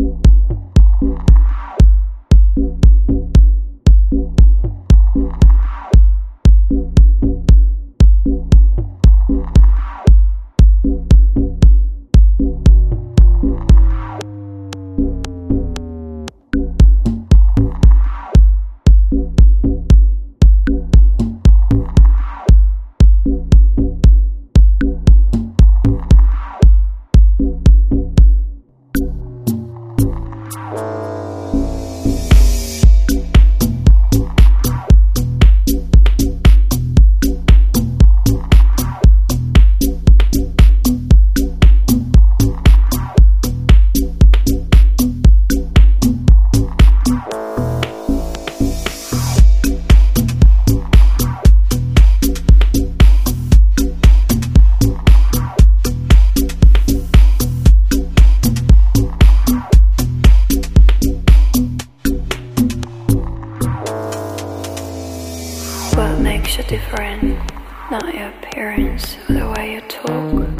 you your appearance or the way you talk.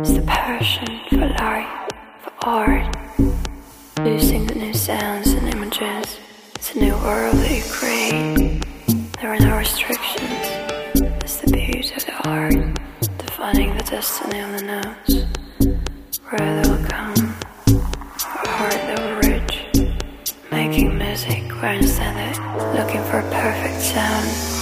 It's the passion for life, for art, producing the new sounds and images. It's a new world that you create. There are no restrictions. It's the beauty of the art, defining the destiny on the notes, where they will come. looking for a perfect sound.